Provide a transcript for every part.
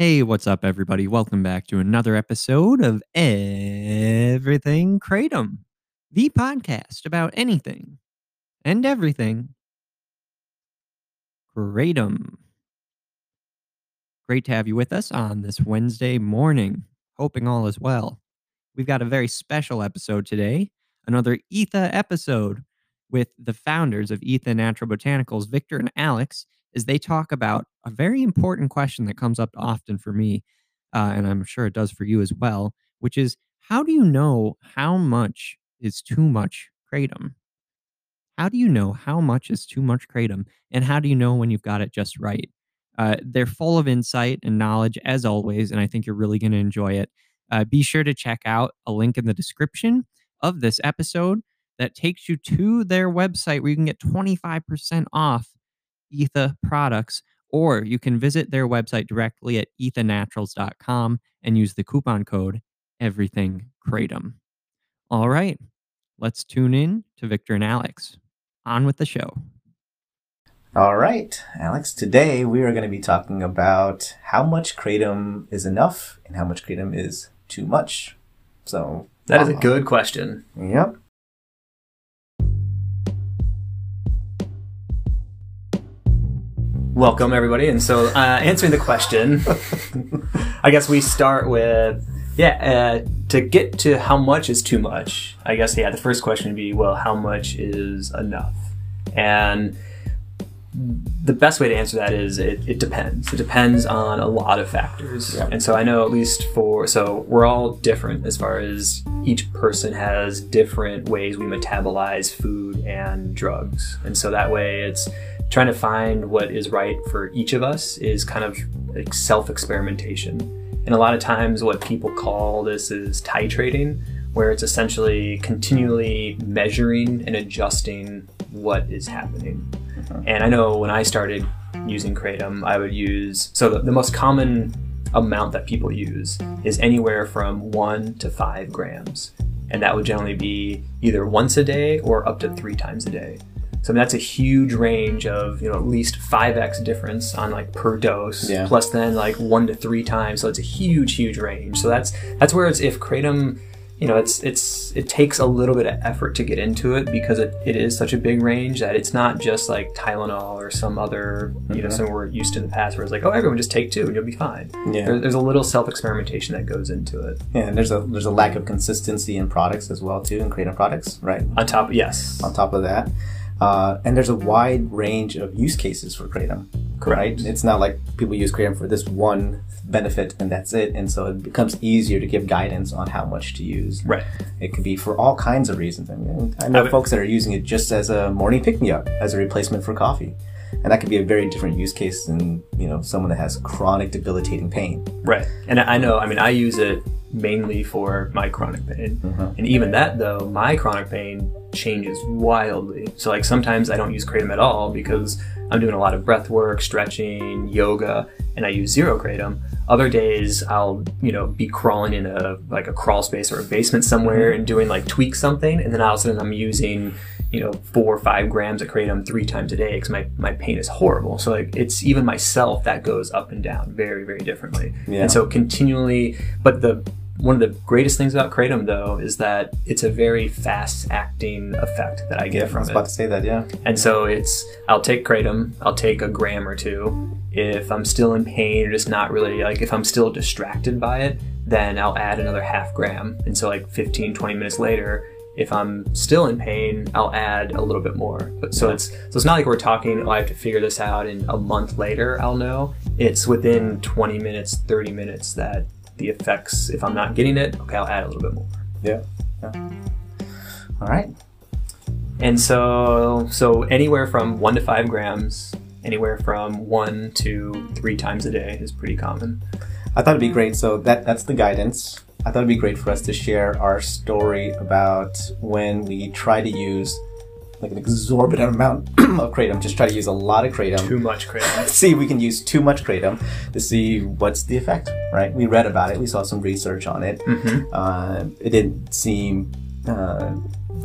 Hey, what's up, everybody? Welcome back to another episode of Everything Kratom, the podcast about anything and everything Kratom. Great to have you with us on this Wednesday morning. Hoping all is well. We've got a very special episode today, another ETHA episode with the founders of ETHA Natural Botanicals, Victor and Alex, as they talk about a very important question that comes up often for me, uh, and I'm sure it does for you as well, which is how do you know how much is too much kratom? How do you know how much is too much kratom, and how do you know when you've got it just right? Uh, they're full of insight and knowledge as always, and I think you're really going to enjoy it. Uh, be sure to check out a link in the description of this episode that takes you to their website where you can get 25% off ETHA products, or you can visit their website directly at ethanaturals.com and use the coupon code everything kratom. All right, let's tune in to Victor and Alex. On with the show. All right, Alex, today we are going to be talking about how much kratom is enough and how much kratom is too much. So, That is a um, good question. Yep. Welcome, everybody. And so, uh, answering the question, I guess we start with yeah, uh, to get to how much is too much. I guess yeah, the first question would be well, how much is enough? And the best way to answer that is it, it depends. It depends on a lot of factors. Yeah. And so I know at least for so we're all different as far as each person has different ways we metabolize food and drugs. And so that way it's trying to find what is right for each of us is kind of like self experimentation. And a lot of times what people call this is titrating, where it's essentially continually measuring and adjusting what is happening. Uh-huh. And I know when I started using Kratom, I would use so the, the most common amount that people use is anywhere from one to five grams. And that would generally be either once a day or up to three times a day. So I mean, that's a huge range of you know at least five x difference on like per dose, Yeah. plus then like one to three times. So it's a huge, huge range. So that's that's where it's if kratom, you know, it's it's it takes a little bit of effort to get into it because it, it is such a big range that it's not just like Tylenol or some other you know mm-hmm. something we're used to in the past where it's like oh everyone just take two and you'll be fine. Yeah. There, there's a little self experimentation that goes into it. Yeah, and there's a there's a lack of consistency in products as well too, in kratom products, right? On top, yes, On top of that, uh, and there's a wide range of use cases for kratom. Right? It's not like people use kratom for this one benefit and that's it, and so it becomes easier to give guidance on how much to use. right. It could be for all kinds of reasons. I mean, I know I folks that are using it just as a morning pick me up, as a replacement for coffee. And that could be a very different use case than, you know, someone that has chronic debilitating pain. Right. And I know, I mean, I use it mainly for my chronic pain. And even that, though, my chronic pain changes wildly. So, like, sometimes I don't use kratom at all because I'm doing a lot of breath work, stretching, yoga, and I use zero kratom. Other days, I'll, you know, be crawling in a, like, a crawl space or a basement somewhere and doing, like, tweak something. And then all of a sudden, I'm using, you know, four or five grams of kratom three times a day because my, my pain is horrible. So, like, it's even myself that goes up and down very, very differently. Yeah. And so continually, but the one of the greatest things about kratom though is that it's a very fast acting effect that I get I from I was it. about to say that, yeah. And so it's I'll take kratom, I'll take a gram or two. If I'm still in pain or just not really like if I'm still distracted by it, then I'll add another half gram. And so like 15 20 minutes later, if I'm still in pain, I'll add a little bit more. But so it's so it's not like we're talking, oh, I have to figure this out and a month later I'll know. It's within 20 minutes, 30 minutes that the effects if I'm not getting it, okay, I'll add a little bit more. Yeah. yeah. All right. And so, so anywhere from one to five grams, anywhere from one to three times a day is pretty common. I thought it'd be great. So that that's the guidance. I thought it'd be great for us to share our story about when we try to use like an exorbitant amount of kratom. Just try to use a lot of kratom. Too much kratom. see if we can use too much kratom to see what's the effect. Right? We read about it. We saw some research on it. hmm Uh, it didn't seem uh,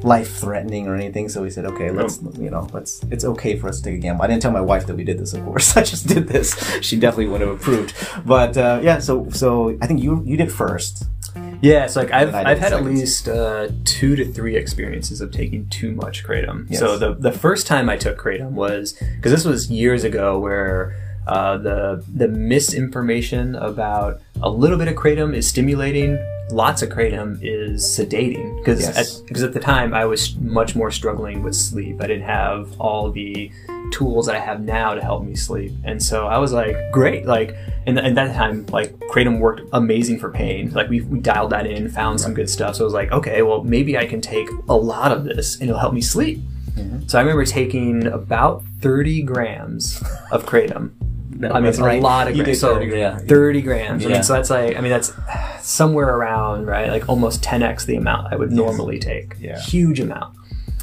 life threatening or anything. So we said, okay, let's you know, let's it's okay for us to take a gamble. I didn't tell my wife that we did this, of course. I just did this. She definitely would have approved. But uh, yeah, so so I think you you did first. Yeah, so like I've, I've had at least uh, two to three experiences of taking too much kratom. Yes. So the the first time I took kratom was because this was years ago, where uh, the the misinformation about a little bit of kratom is stimulating, lots of kratom is sedating. Because Yes. at, because at the time I was much more struggling with sleep. I didn't have all the tools that I have now to help me sleep. And so I was like, great. Like, and at that time, like, Kratom worked amazing for pain. Like, we, we dialed that in, found some good stuff. So I was like, okay, well, maybe I can take a lot of this and it'll help me sleep. Mm-hmm. So I remember taking about 30 grams of Kratom. I mean, that's a right. lot of You grams. did So 30 grams. 30 grams. I mean, so that's like, I mean, that's somewhere around, right? Like almost 10x the amount I would normally take. Yeah. Huge amount.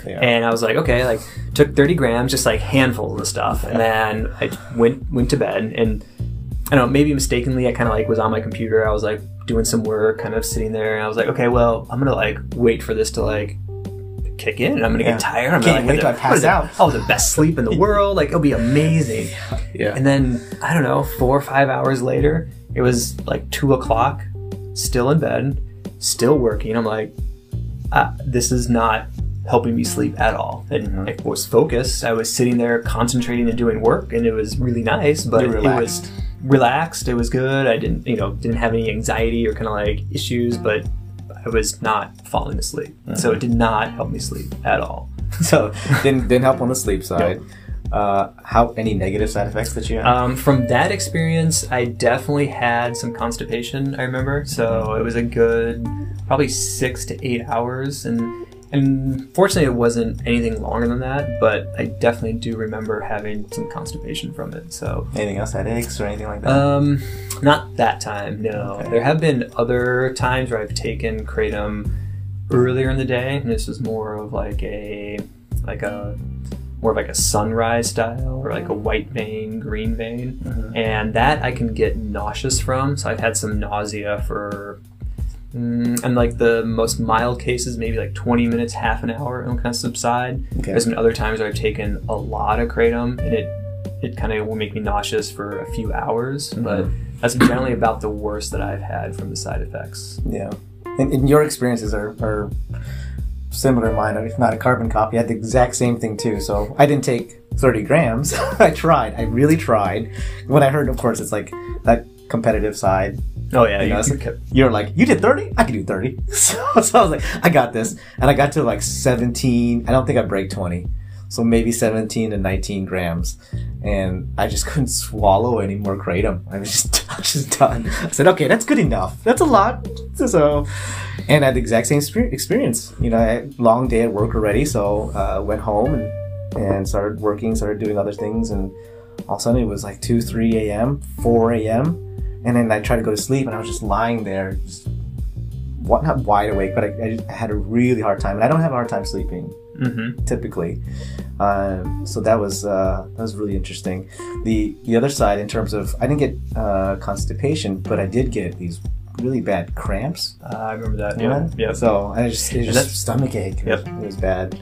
Yeah. And I was like, okay, like took 30 grams, just like handfuls of stuff. And then I went, went to bed and I don't know, maybe mistakenly, I kind of like was on my computer. I was like doing some work, kind of sitting there. And I was like, okay, well, I'm going to like wait for this to like kick in. And I'm going to Yeah. get tired. I'm Can't gonna, wait till I pass out. Oh, the best sleep in the world. Like it'll be amazing. yeah. And then I don't know, four or five hours later, it was like two o'clock, still in bed, still working. I'm like, ah, this is not helping me sleep at all. And Mm-hmm. I was focused. I was sitting there concentrating and doing work, and it was really nice. But it was relaxed. It was good. I didn't, you know, didn't have any anxiety or kind of like issues, but I was not falling asleep. So it did not help me sleep at all. so didn't didn't help on the sleep side. Uh, how any negative side effects that you had? Um, from that experience, I definitely had some constipation. I remember, so it was a good probably six to eight hours, and and fortunately, it wasn't anything longer than that. But I definitely do remember having some constipation from it. So, anything else? Headaches or anything like that? um, not that time. No, Okay. there have been other times where I've taken kratom earlier in the day, and this was more of like a like a more of like a sunrise style or like a white vein, green vein. Mhm. And that I can get nauseous from. So I've had some nausea for, mm, and like the most mild cases, maybe like 20 minutes, half an hour, and it'll kind of subside. Okay. There's been other times where I've taken a lot of kratom and it, it kind of will make me nauseous for a few hours. But that's generally about the worst that I've had from the side effects. Yeah. And, and your experiences are, are similar to mine, if not a carbon copy. I had the exact same thing too. So I didn't take 30 grams. I tried. I really tried. When I heard, of course, it's like that competitive side. Oh, yeah. You know, you- it's like- You're like, you did 30? I can do 30. So, so I was like, I got this. And I got to like 17. I don't think I break 20. So maybe 17 to 19 grams. And I just couldn't swallow any more kratom. I was just, just done. I said, okay, that's good enough. That's a lot. So, and I had the exact same experience. You know, I long day at work already. So, uh, went home and, and started working, started doing other things. And all of a sudden it was like 2, 3 a.m., 4 a.m. And then I tried to go to sleep and I was just lying there, just what, not wide awake, but I, I had a really hard time. And I don't have a hard time sleeping Mhm. typically. Um, so that was uh, that was really interesting. The the other side, in terms of, I didn't get uh, constipation, but I did get these really bad cramps. Uh, I remember that. Yeah. Yeah. So I just it was just stomach ache. It, Yep. was, it was bad.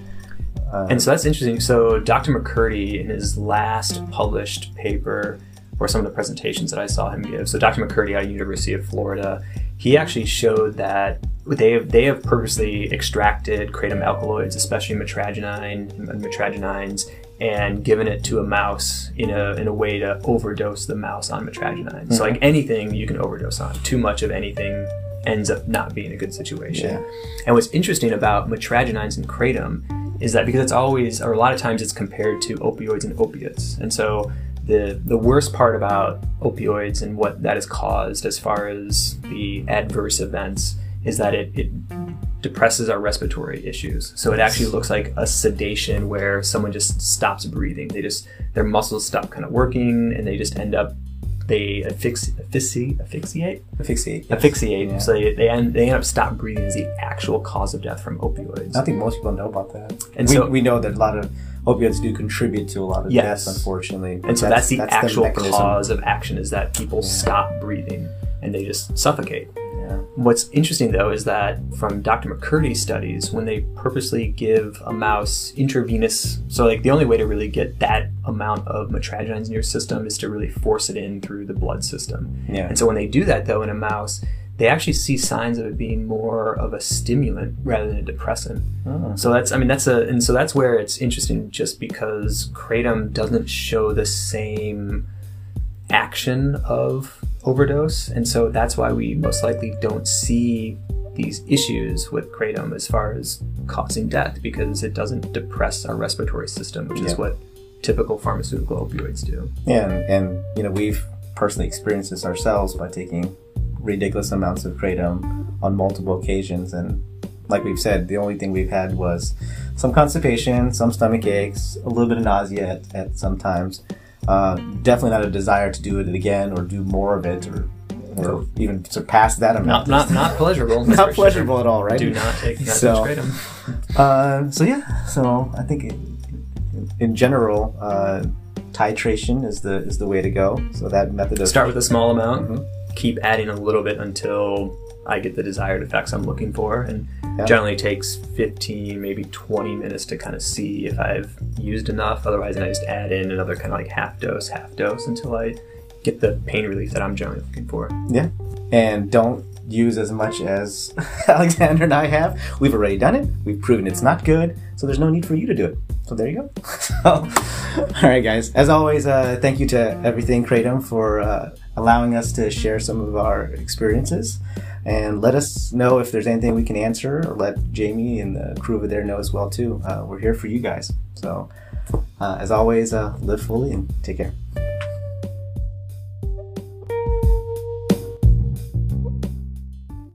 Uh, And so that's interesting. So Dr. McCurdy, in his last published paper, or some of the presentations that I saw him give, so Dr. McCurdy at University of Florida, he actually showed that they have they have purposely extracted kratom alkaloids, especially mitragynine and mitragynines, and given it to a mouse in a in a way to overdose the mouse on mitragynine. So like mm-hmm. anything you can overdose on. Too much of anything ends up not being a good situation. Yeah. And what's interesting about mitragynines and kratom is that because it's always, or a lot of times, it's compared to opioids and opiates, and so the the worst part about opioids and what that has caused, as far as the adverse events, is that it, it depresses our respiratory issues. So it actually looks like a sedation where someone just stops breathing. They just their muscles stop kind of working, and they just end up they affix, asphyxi, asphyxiate asphyxiate. yes. asphyxiate. Yeah. So they, they end they end up stop breathing is the actual cause of death from opioids. I think most people know about that. And we, so- we know that a lot of opioids do contribute to a lot of Yes. deaths, unfortunately. and so that's, the actual mechanism. cause of action is that people stop breathing and they just suffocate. What's interesting though is that from Dr. McCurdy's studies, when they purposely give a mouse intravenous, so like the only way to really get that amount of mitragynines in your system is to really force it in through the blood system. Yeah. And so when they do that though in a mouse, they actually see signs of it being more of a stimulant rather than a depressant. Oh. So that's, I mean, that's a, and so that's where it's interesting just because kratom doesn't show the same action of overdose. And so that's why we most likely don't see these issues with kratom as far as causing death because it doesn't depress our respiratory system, which Yeah. is what typical pharmaceutical opioids do. Yeah, and, and you know we've personally experienced this ourselves by taking ridiculous amounts of kratom on multiple occasions, and like we've said, the only thing we've had was some constipation, some stomach aches, a little bit of nausea at, at sometimes. Uh, definitely not a desire to do it again or do more of it or, or even surpass that amount. not not pleasurable. Not for sure. pleasurable at all, right? Do not take that So-. Uh, so yeah, so I think in, in general, uh, titration is the is the way to go. So that method of Start with a small amount. Mhm. Keep adding a little bit until I get the desired effects I'm looking for, and Yeah. generally takes 15, maybe 20 minutes to kind of see if I've used enough. Otherwise, I just add in another kind of like half dose, half dose until I get the pain relief that I'm generally looking for. Yeah. And don't use as much as Alexander and I have. We've already done it. We've proven it's not good. So there's no need for you to do it. So there you go. so, all right, guys. As always, uh, thank you to Everything Kratom for uh, allowing us to share some of our experiences. And let us know if there's anything we can answer, or let Jamie and the crew over there know as well too. Uh, we're here for you guys. So, uh, as always, uh, live fully and take care.